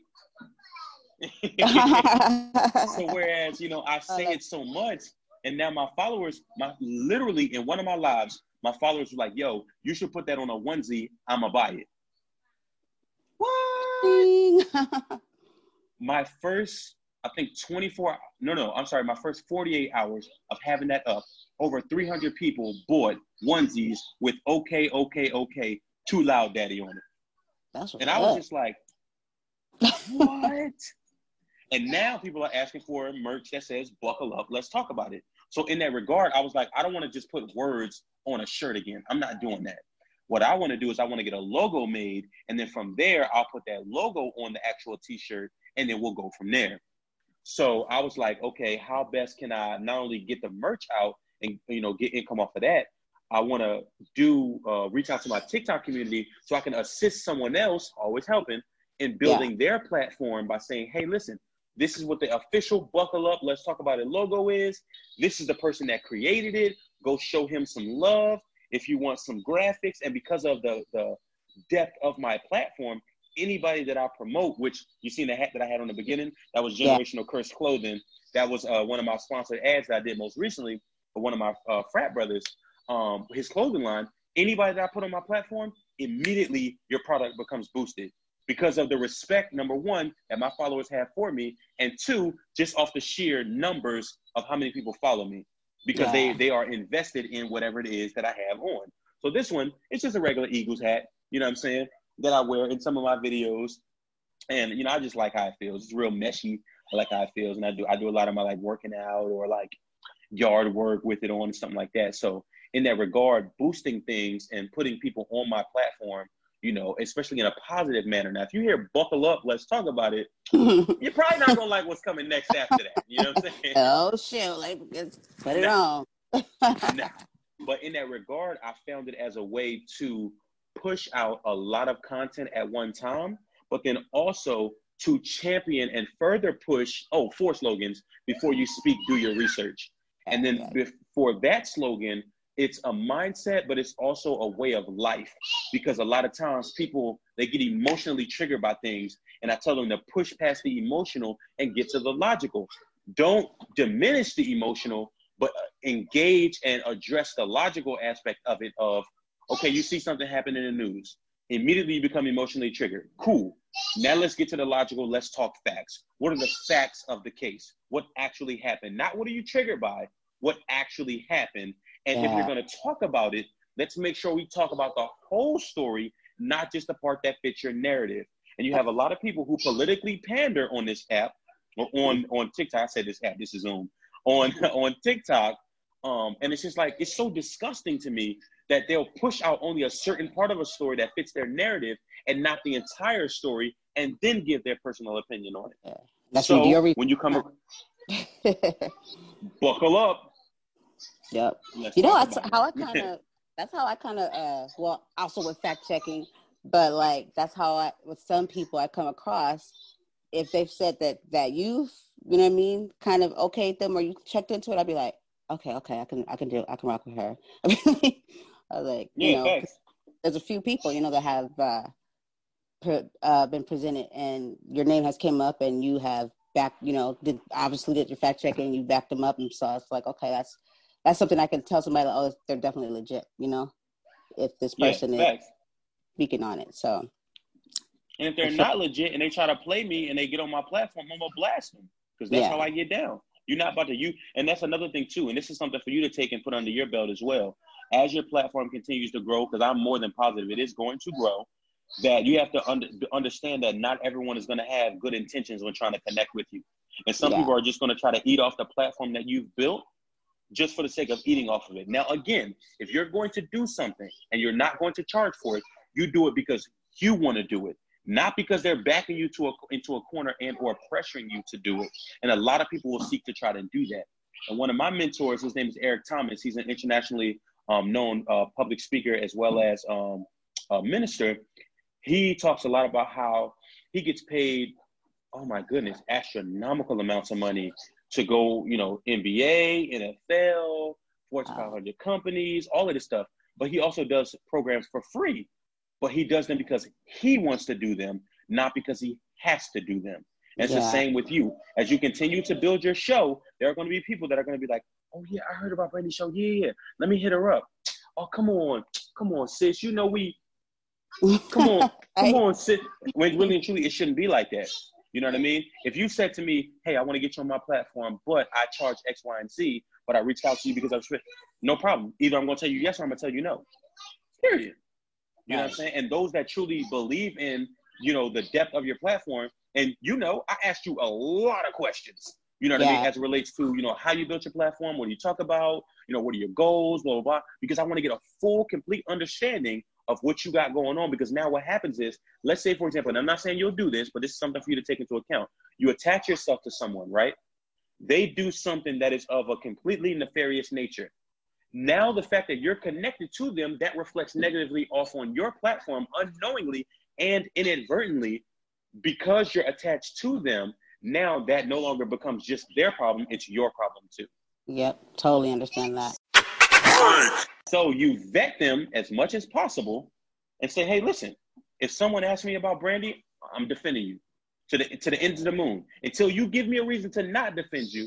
So whereas, you know, I say it so much, and now my followers, my literally in one of my lives, my followers were like, "Yo, you should put that on a onesie. I'ma buy it." What? my first, I think 24. No, no, I'm sorry. My first 48 hours of having that up, over 300 people bought onesies with "Okay, okay, okay, too loud, daddy" on it. That's and I was just like, "What?" And now people are asking for merch that says buckle up, let's talk about it. So in that regard, I was like, I don't want to just put words on a shirt again. I'm not doing that. What I want to do is I want to get a logo made, and then from there, I'll put that logo on the actual t-shirt, and then we'll go from there. So I was like, okay, how best can I not only get the merch out and you know get income off of that, I want to do uh, reach out to my TikTok community so I can assist someone else, always helping, in building yeah. their platform by saying, hey, listen, this is what the official buckle up, let's talk about it logo is. This is the person that created it. Go show him some love. If you want some graphics, and because of the, the depth of my platform, anybody that I promote, which you seen the hat that I had on the beginning, that was Generational yeah. Curse Clothing. That was uh, one of my sponsored ads that I did most recently for one of my uh, frat brothers, um, his clothing line. Anybody that I put on my platform, immediately your product becomes boosted because of the respect, number one, that my followers have for me, and two, just off the sheer numbers of how many people follow me because yeah. they, they are invested in whatever it is that I have on. So this one, it's just a regular Eagles hat, you know what I'm saying, that I wear in some of my videos. And, you know, I just like how it feels. It's real meshy. I like how it feels. And I do, I do a lot of my like working out or like yard work with it on and something like that. So in that regard, boosting things and putting people on my platform you know, especially in a positive manner. Now, if you hear buckle up, let's talk about it, you're probably not gonna like what's coming next after that. You know what I'm saying? Oh shit, like put it on. nah. But in that regard, I found it as a way to push out a lot of content at one time, but then also to champion and further push, oh, four slogans before you speak, do your research. And then before that slogan, it's a mindset, but it's also a way of life because a lot of times people they get emotionally triggered by things, and I tell them to push past the emotional and get to the logical. Don't diminish the emotional, but uh, engage and address the logical aspect of it. Of okay, you see something happen in the news, immediately you become emotionally triggered. Cool. Now let's get to the logical. Let's talk facts. What are the facts of the case? What actually happened? Not what are you triggered by? What actually happened? And yeah. if you're going to talk about it, let's make sure we talk about the whole story, not just the part that fits your narrative. And you have a lot of people who politically pander on this app, or on on TikTok. I said this app. This is Zoom on on TikTok. Um, and it's just like it's so disgusting to me that they'll push out only a certain part of a story that fits their narrative and not the entire story, and then give their personal opinion on it. Yeah. That's so when you come, buckle up Yep. Let's you know, that's how I kind of. that's how I kind of. Uh, well, also with fact checking, but like that's how I with some people I come across. If they've said that that you've, you know what I mean, kind of okayed them or you checked into it, I'd be like, okay, okay, I can, I can do, I can rock with her. I was like, you yeah, know, there's a few people, you know, that have uh, per, uh, been presented, and your name has came up, and you have back, you know, did obviously did your fact checking, you backed them up, and so it's like, okay, that's that's something I can tell somebody, oh, they're definitely legit, you know, if this person yeah, is. speaking on it. So, and if they're not legit and they try to play me and they get on my platform, I'm gonna blast them because that's yeah. how I get down. You're not about to you, and that's another thing too. And this is something for you to take and put under your belt as well. As your platform continues to grow, because I'm more than positive it is going to grow. That you have to under, understand that not everyone is going to have good intentions when trying to connect with you, and some yeah. people are just going to try to eat off the platform that you've built just for the sake of eating off of it. Now, again, if you're going to do something and you're not going to charge for it, you do it because you want to do it, not because they're backing you to a, into a corner and or pressuring you to do it. And a lot of people will seek to try to do that. And one of my mentors, his name is Eric Thomas. He's an internationally um, known uh, public speaker as well as um, a minister. He talks a lot about how he gets paid, oh my goodness, astronomical amounts of money to go, you know, NBA, NFL, Fortune wow. 500 companies, all of this stuff. But he also does programs for free. But he does them because he wants to do them, not because he has to do them. And it's the same with you. As you continue to build your show, there are going to be people that are going to be like, "Oh yeah, I heard about Brandy's show. Yeah, yeah. Let me hit her up. Oh come on, come on, sis. You know we. Come on, come on, sis. When really and truly, it shouldn't be like that. You know what I mean? If you said to me, "Hey, I want to get you on my platform, but I charge X, Y, and Z," but I reached out to you because I was no problem. Either I'm going to tell you yes or I'm going to tell you no. Period. You know what I'm saying? And those that truly believe in, you know, the depth of your platform, and you know, I asked you a lot of questions. You know what yeah. I mean? As it relates to, you know, how you built your platform, what do you talk about, you know, what are your goals, blah, blah, blah. Because I want to get a full, complete understanding of what you got going on. Because now what happens is, let's say, for example, and I'm not saying you'll do this, but this is something for you to take into account. You attach yourself to someone, right? They do something that is of a completely nefarious nature. Now, the fact that you're connected to them, that reflects negatively off on your platform unknowingly and inadvertently because you're attached to them. Now, that no longer becomes just their problem, it's your problem too. Yep, totally understand that. So you vet them as much as possible and say, hey, listen, if someone asks me about Brandy, I'm defending you to the to the ends of the moon. Until you give me a reason to not defend you,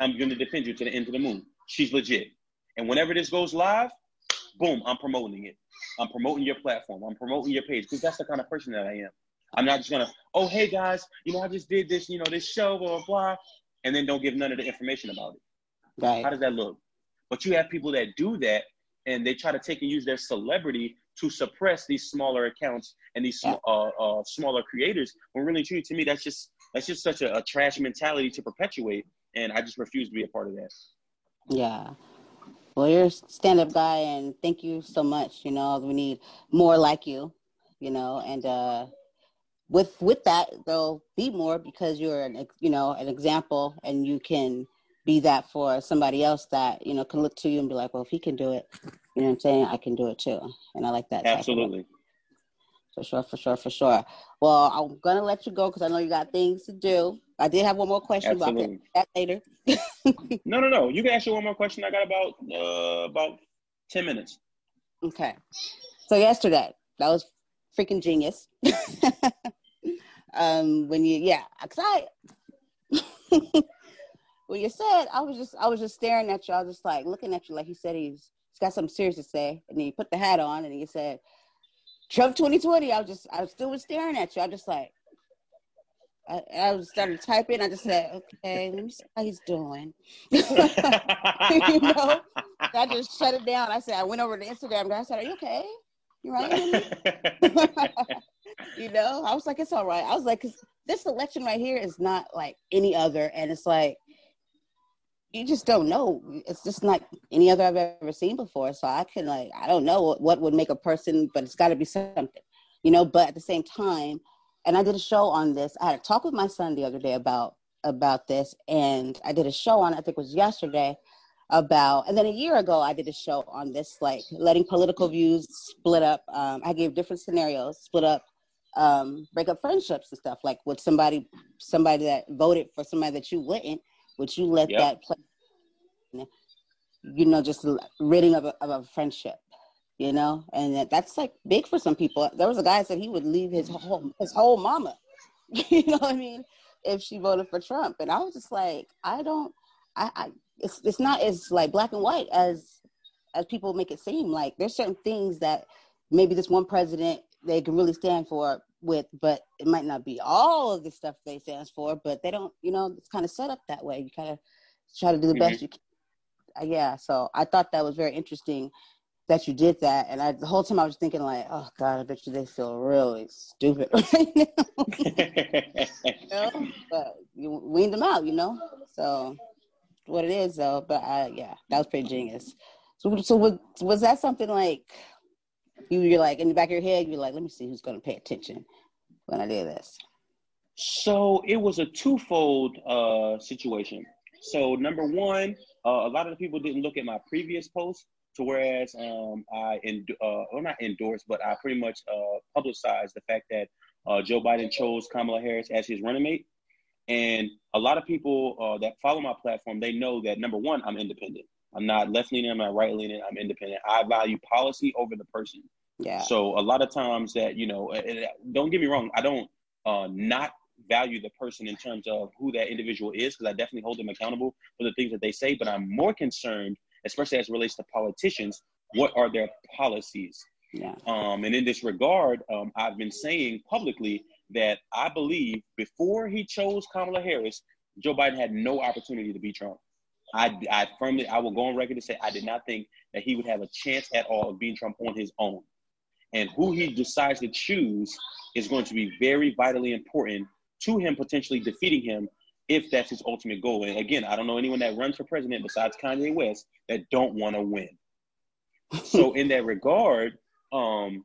I'm gonna defend you to the end of the moon. She's legit. And whenever this goes live, boom, I'm promoting it. I'm promoting your platform. I'm promoting your page because that's the kind of person that I am. I'm not just gonna, oh hey guys, you know I just did this, you know this show, blah blah blah, and then don't give none of the information about it. Right. How does that look? But you have people that do that, and they try to take and use their celebrity to suppress these smaller accounts and these uh, uh, smaller creators. When really, truly, to me, that's just that's just such a, a trash mentality to perpetuate, and I just refuse to be a part of that. Yeah, well, you're a stand up guy, and thank you so much. You know, we need more like you, you know, and uh, with with that, there'll be more because you're an you know an example, and you can be that for somebody else that you know can look to you and be like, well, if he can do it, you know what I'm saying, I can do it too, and I like that. Absolutely. For sure, for sure, for sure. Well, I'm gonna let you go because I know you got things to do. I did have one more question Absolutely. about that later. no, no, no. You can ask you one more question. I got about uh, about ten minutes. Okay. So yesterday, that was freaking genius. um, when you, yeah, cause I, when you said, I was just, I was just staring at you. I was just like looking at you, like he said he's, he's got something serious to say, and then put the hat on, and he said, Trump 2020. I was just, I still was staring at you. I was just like, I, I started typing. I just said, okay, let me see how he's doing. you know, I just shut it down. I said, I went over to Instagram. I said, are you okay? You right? you know, I was like, it's all right. I was like, cause this election right here is not like any other, and it's like you just don't know. It's just not any other I've ever seen before. So I can like, I don't know what, would make a person, but it's got to be something, you know. But at the same time, and I did a show on this. I had a talk with my son the other day about about this, and I did a show on. I think it was yesterday about, and then a year ago I did a show on this, like letting political views split up. Um, I gave different scenarios, split up, um, break up friendships and stuff. Like with somebody, somebody that voted for somebody that you wouldn't, would you let yep. that play? You know, just ridding of a, of a friendship you know, and that's like big for some people. There was a guy said he would leave his whole his whole mama, you know what I mean, if she voted for Trump, and I was just like, I don't, I, I it's it's not as like black and white as as people make it seem. Like there's certain things that maybe this one president they can really stand for with, but it might not be all of the stuff they stands for, but they don't, you know, it's kind of set up that way. You kind of try to do the mm-hmm. best you can. Uh, yeah, so I thought that was very interesting that you did that, and I, the whole time I was thinking like, oh God, I bet you they feel really stupid right now. you know? But you weaned them out, you know. So what it is though, but I, yeah, that was pretty genius. So, so was, was that something like you you're like in the back of your head, you're like, let me see who's going to pay attention when I do this. So it was a twofold uh, situation. So number one, uh, a lot of the people didn't look at my previous post, to whereas um, I end, uh, well not endorsed, but I pretty much uh, publicized the fact that uh, Joe Biden chose Kamala Harris as his running mate. And a lot of people uh, that follow my platform, they know that number one, I'm independent. I'm not left leaning, I'm not right leaning, I'm independent. I value policy over the person. Yeah. So a lot of times that, you know, don't get me wrong, I don't uh, not value the person in terms of who that individual is because I definitely hold them accountable for the things that they say, but I'm more concerned, especially as it relates to politicians, what are their policies? Yeah. Um, and in this regard, um, I've been saying publicly that I believe before he chose Kamala Harris, Joe Biden had no opportunity to beat Trump. I, I firmly, I will go on record to say I did not think that he would have a chance at all of beating Trump on his own. And who he decides to choose is going to be very vitally important to him potentially defeating him if that's his ultimate goal. And again, I don't know anyone that runs for president besides Kanye West that don't want to win. so in that regard, um,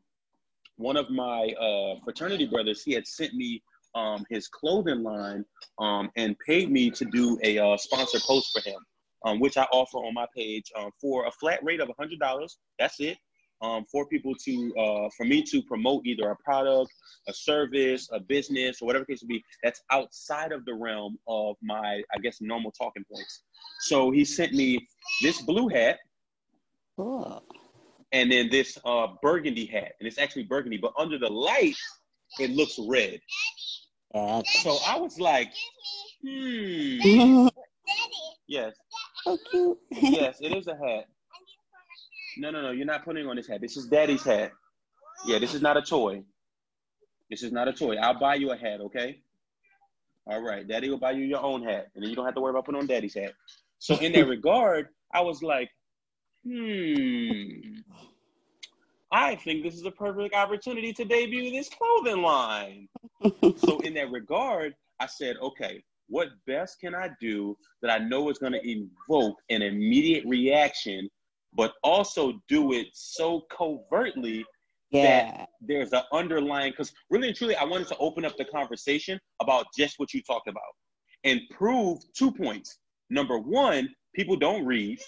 one of my uh, fraternity brothers, he had sent me um, his clothing line um, and paid me to do a uh, sponsor post for him um, which I offer on my page um, for a flat rate of $100. That's it. Um, for people to, uh, for me to promote either a product, a service, a business, or whatever case may be, that's outside of the realm of my, I guess, normal talking points. So he sent me this blue hat. Cool. And then this uh, burgundy hat. And it's actually burgundy, but under the light, it looks red. So I was like, hmm. yes. So cute. yes, it is a hat. No, no, no. You're not putting on this hat. This is daddy's hat. Yeah, this is not a toy. This is not a toy. I'll buy you a hat, okay? All right. Daddy will buy you your own hat. And then you don't have to worry about putting on daddy's hat. So in that regard, I was like, hmm. I think this is a perfect opportunity to debut this clothing line. so in that regard, I said, okay, what best can I do that I know is going to evoke an immediate reaction, but also do it so covertly yeah. that there's an underlying, because really and truly, I wanted to open up the conversation about just what you talked about and prove two points. Number one, people don't read,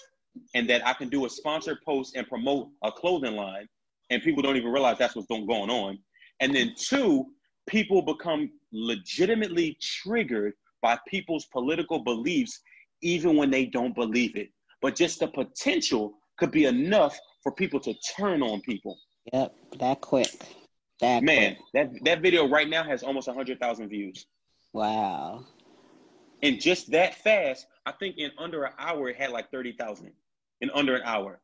and that I can do a sponsored post and promote a clothing line, and people don't even realize that's what's going on. And then two, people become legitimately triggered by people's political beliefs, even when they don't believe it. But just the potential could be enough for people to turn on people. Yep, that quick. That man, quick. that that video right now has almost hundred thousand views. Wow. And just that fast, I think in under an hour it had like thirty thousand. In under an hour,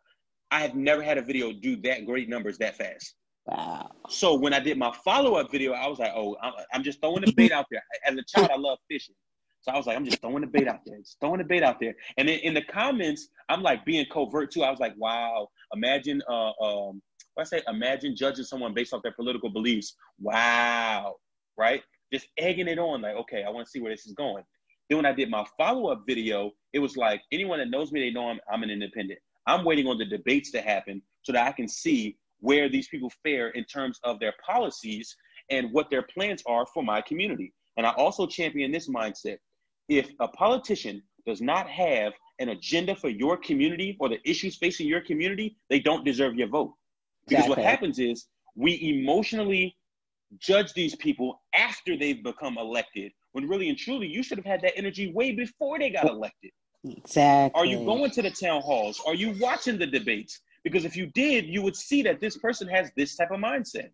I have never had a video do that great numbers that fast. Wow. So when I did my follow up video, I was like, oh, I'm just throwing the bait out there. As a child, I love fishing. So I was like, I'm just throwing the bait out there, just throwing the bait out there. And then in the comments, I'm like being covert too. I was like, wow, imagine, uh, um, I say, imagine judging someone based off their political beliefs. Wow, right? Just egging it on, like, okay, I want to see where this is going. Then when I did my follow up video, it was like anyone that knows me, they know I'm, I'm an independent. I'm waiting on the debates to happen so that I can see where these people fare in terms of their policies and what their plans are for my community. And I also champion this mindset if a politician does not have an agenda for your community or the issues facing your community, they don't deserve your vote. Because exactly. what happens is we emotionally judge these people after they've become elected, when really and truly you should have had that energy way before they got elected. Exactly. Are you going to the town halls? Are you watching the debates? Because if you did, you would see that this person has this type of mindset.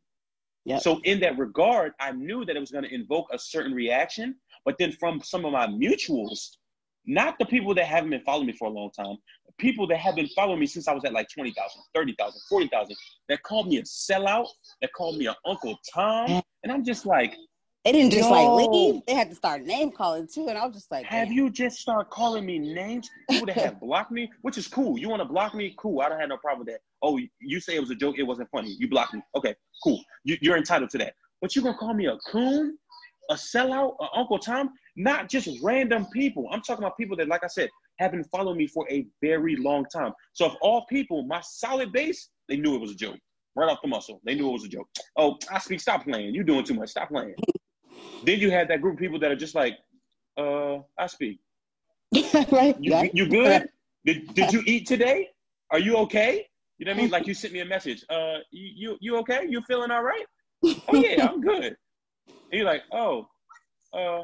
Yep. So in that regard, I knew that it was going to invoke a certain reaction, but then from some of my mutuals, not the people that haven't been following me for a long time, people that have been following me since I was at like 20,000, 30,000, 40,000, that called me a sellout, that called me an Uncle Tom. And I'm just like, they didn't just like leave. They had to start name calling too. And I was just like, Have Damn. you just start calling me names? People that have blocked me, which is cool. You want to block me? Cool. I don't have no problem with that. Oh, you say it was a joke. It wasn't funny. You blocked me. Okay, cool. You, you're entitled to that. But you're going to call me a coon, a sellout, a Uncle Tom? Not just random people. I'm talking about people that, like I said, have been following me for a very long time. So if all people, my solid base, they knew it was a joke. Right off the muscle. They knew it was a joke. Oh, I speak, stop playing. You're doing too much. Stop playing. then you had that group of people that are just like, uh, I speak. right? You, yeah. you good? Did, did you eat today? Are you okay? You know what I mean? Like you sent me a message. Uh, you you, you okay? You feeling all right? Oh yeah, I'm good. And you're like, oh, uh,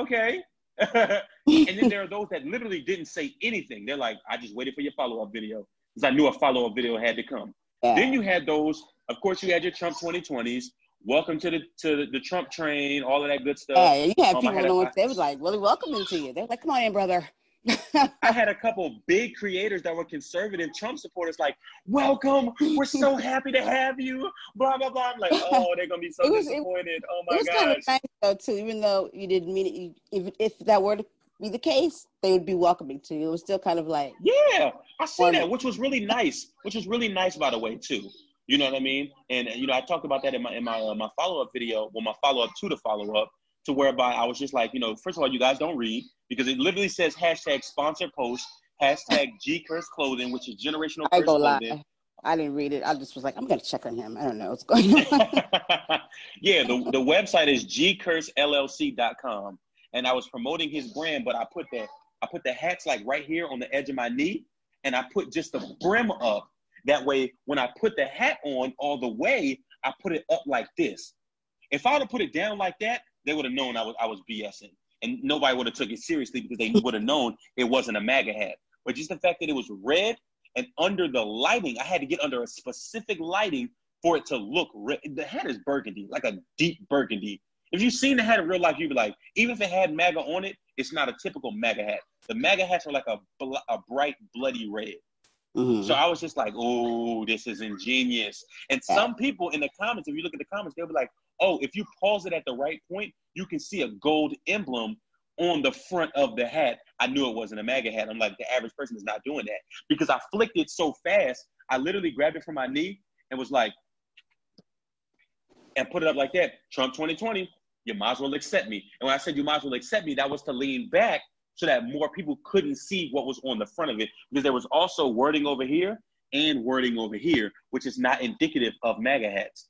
okay. and then there are those that literally didn't say anything. They're like, I just waited for your follow up video because I knew a follow up video had to come. Yeah. Then you had those. Of course, you had your Trump 2020s. Welcome to the to the, the Trump train. All of that good stuff. Yeah, you had Um, people had a- knowing they was like really welcoming to you. They're like, "Come on in, brother." I had a couple big creators that were conservative Trump supporters, like, "Welcome, we're so happy to have you." Blah blah blah. I'm like, "Oh, they're gonna be so It was- it- disappointed." oh it my was kind of nice though too, even though you didn't mean it. If if that were to be the case, they would be welcoming to you. It was still kind of like, Yeah, I see that, which was really nice. Which was really nice, by the way, too. You know what I mean? And you know, I talked about that in my in my uh, my follow up video, well, my follow up to the follow up, to whereby I was just like, you know, first of all, you guys don't read because it literally says hashtag sponsor post hashtag G Curse Clothing, which is generational I go lie. I didn't read it. I just was like, I'm gonna check on him. I don't know what's going on. yeah, the, the website is gcursellc.com. And I was promoting his brand, but I put the I put the hats like right here on the edge of my knee, and I put just the brim up. That way, when I put the hat on all the way, I put it up like this. If I would have put it down like that, they would have known I was I was BSing, and nobody would have took it seriously because they would have known it wasn't a MAGA hat. But just the fact that it was red and under the lighting, I had to get under a specific lighting for it to look red. The hat is burgundy, like a deep burgundy. If you've seen the hat in real life, you'd be like, even if it had MAGA on it, it's not a typical MAGA hat. The MAGA hats are like a, bl- a bright, bloody red. Mhm. So I was just like, oh, this is ingenious. And some people in the comments, if you look at the comments, they'll be like, oh, if you pause it at the right point, you can see a gold emblem on the front of the hat. I knew it wasn't a MAGA hat. I'm like, the average person is not doing that because I flicked it so fast. I literally grabbed it from my knee and was like, and put it up like that. Trump 2020, you might as well accept me. And when I said you might as well accept me, that was to lean back so that more people couldn't see what was on the front of it because there was also wording over here and wording over here, which is not indicative of MAGA hats.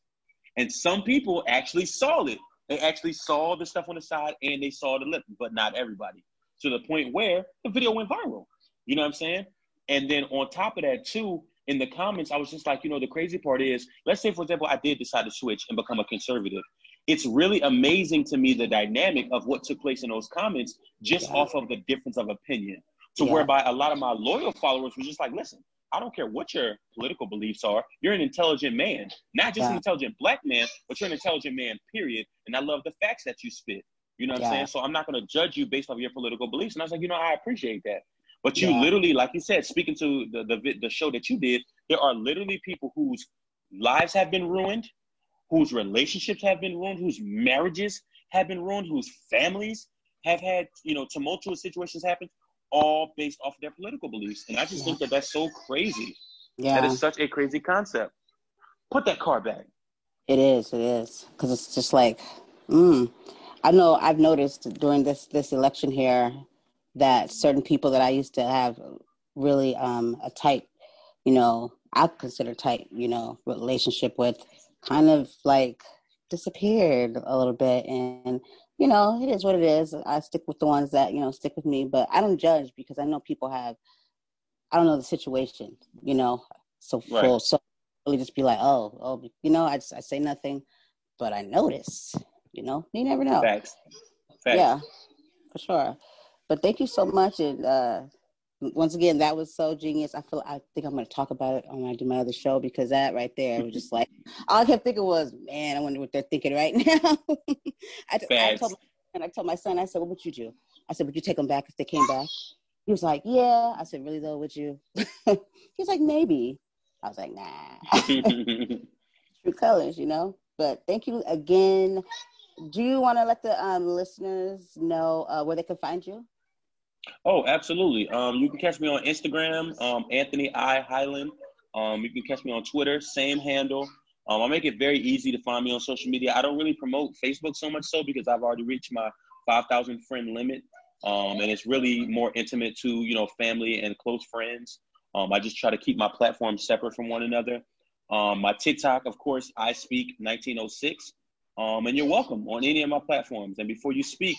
And some people actually saw it. They actually saw the stuff on the side and they saw the lip, but not everybody. To the point where the video went viral. You know what I'm saying? And then on top of that, too, in the comments, I was just like, you know, the crazy part is, let's say, for example, I did decide to switch and become a conservative. It's really amazing to me the dynamic of what took place in those comments just Yeah. off of the difference of opinion. To Yeah. whereby a lot of my loyal followers were just like, listen, I don't care what your political beliefs are. You're an intelligent man, not just an intelligent black man, but you're an intelligent man, period. And I love the facts that you spit. You know what I'm saying? So I'm not going to judge you based off your political beliefs. And I was like, you know, I appreciate that. But you Yeah. literally, like you said, speaking to the, the the show that you did, there are literally people whose lives have been ruined, whose relationships have been ruined, whose marriages have been ruined, whose families have had you know tumultuous situations happen, all based off their political beliefs. And I just Yeah. think that that's so crazy. yeah, That is such a crazy concept. Put that car back. it is. It is because it's just like, mm. I know. I've noticed during this this election here that certain people that I used to have really um, a tight, you know, I consider tight, you know, relationship with, kind of like disappeared a little bit, and you know, it is what it is. I stick with the ones that you know stick with me, but I don't judge because I know people have. I don't know the situation, you know, so Right. full. So really just be like, oh, oh, you know, I just I say nothing, but I notice, you know, you never know. Facts. Facts. Yeah, for sure. But thank you so much. And uh, once again, that was so genius. I feel I think I'm going to talk about it when I do my other show because that right there was just like all I kept thinking was, man, I wonder what they're thinking right now. I, I told my, and I told my son, I said, what would you do? I said, would you take them back if they came back? He was like, yeah. I said, really though, would you? He's like, maybe. I was like, nah. True colors, you know. But thank you again. Do you want to let the um, listeners know uh, where they can find you? Oh, absolutely. Um, you can catch me on Instagram, um, Anthony I Hyland. Um, you can catch me on Twitter, same handle. Um, I make it very easy to find me on social media. I don't really promote Facebook so much so because I've already reached my 5,000 friend limit. Um, and it's really more intimate to, you know, family and close friends. Um, I just try to keep my platforms separate from one another. Um, my TikTok, of course, I speak 1906. Um, and you're welcome on any of my platforms. And before you speak,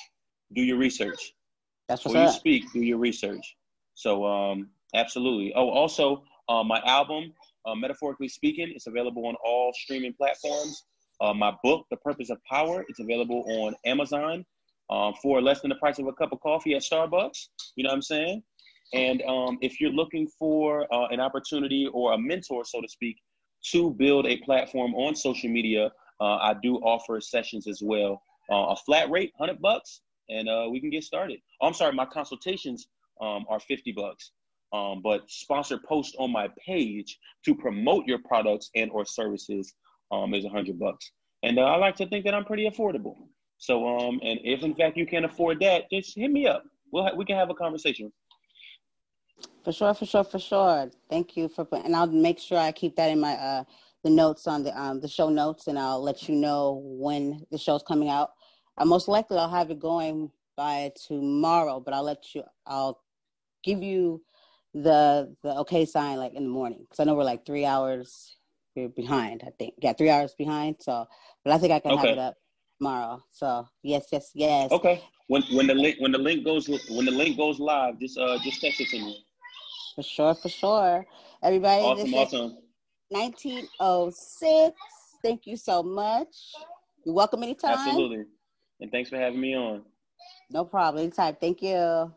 do your research. That's before you speak, do your research. So, um, absolutely. Oh, also, uh, my album, uh, Metaphorically Speaking, is available on all streaming platforms. Uh, my book, The Purpose of Power, it's available on Amazon um, for less than the price of a cup of coffee at Starbucks. You know what I'm saying? And um, if you're looking for uh, an opportunity or a mentor, so to speak, to build a platform on social media, uh, I do offer sessions as well. Uh, a flat rate, 100 bucks, and uh, we can get started. Oh, I'm sorry, my consultations um, are 50 bucks. Um, but sponsor post on my page to promote your products and or services um, is 100 bucks. And uh, I like to think that I'm pretty affordable. So, um, and if in fact you can't afford that, just hit me up. We'll ha- we can have a conversation. For sure, for sure, for sure. Thank you for, and I'll make sure I keep that in my uh the notes on the um the show notes, and I'll let you know when the show's coming out. I most likely I'll have it going by tomorrow, but I'll let you. I'll give you the the okay sign like in the morning because I know we're like three hours behind. I think yeah, three hours behind. So, but I think I can okay. have it up tomorrow. So yes, yes, yes. Okay. When when the link when the link goes when the link goes live, just uh just text it to me. For sure, for sure. Everybody, awesome, awesome. 1906. Thank you so much. You're welcome anytime. Absolutely. And thanks for having me on. No problem. Anytime. Thank you.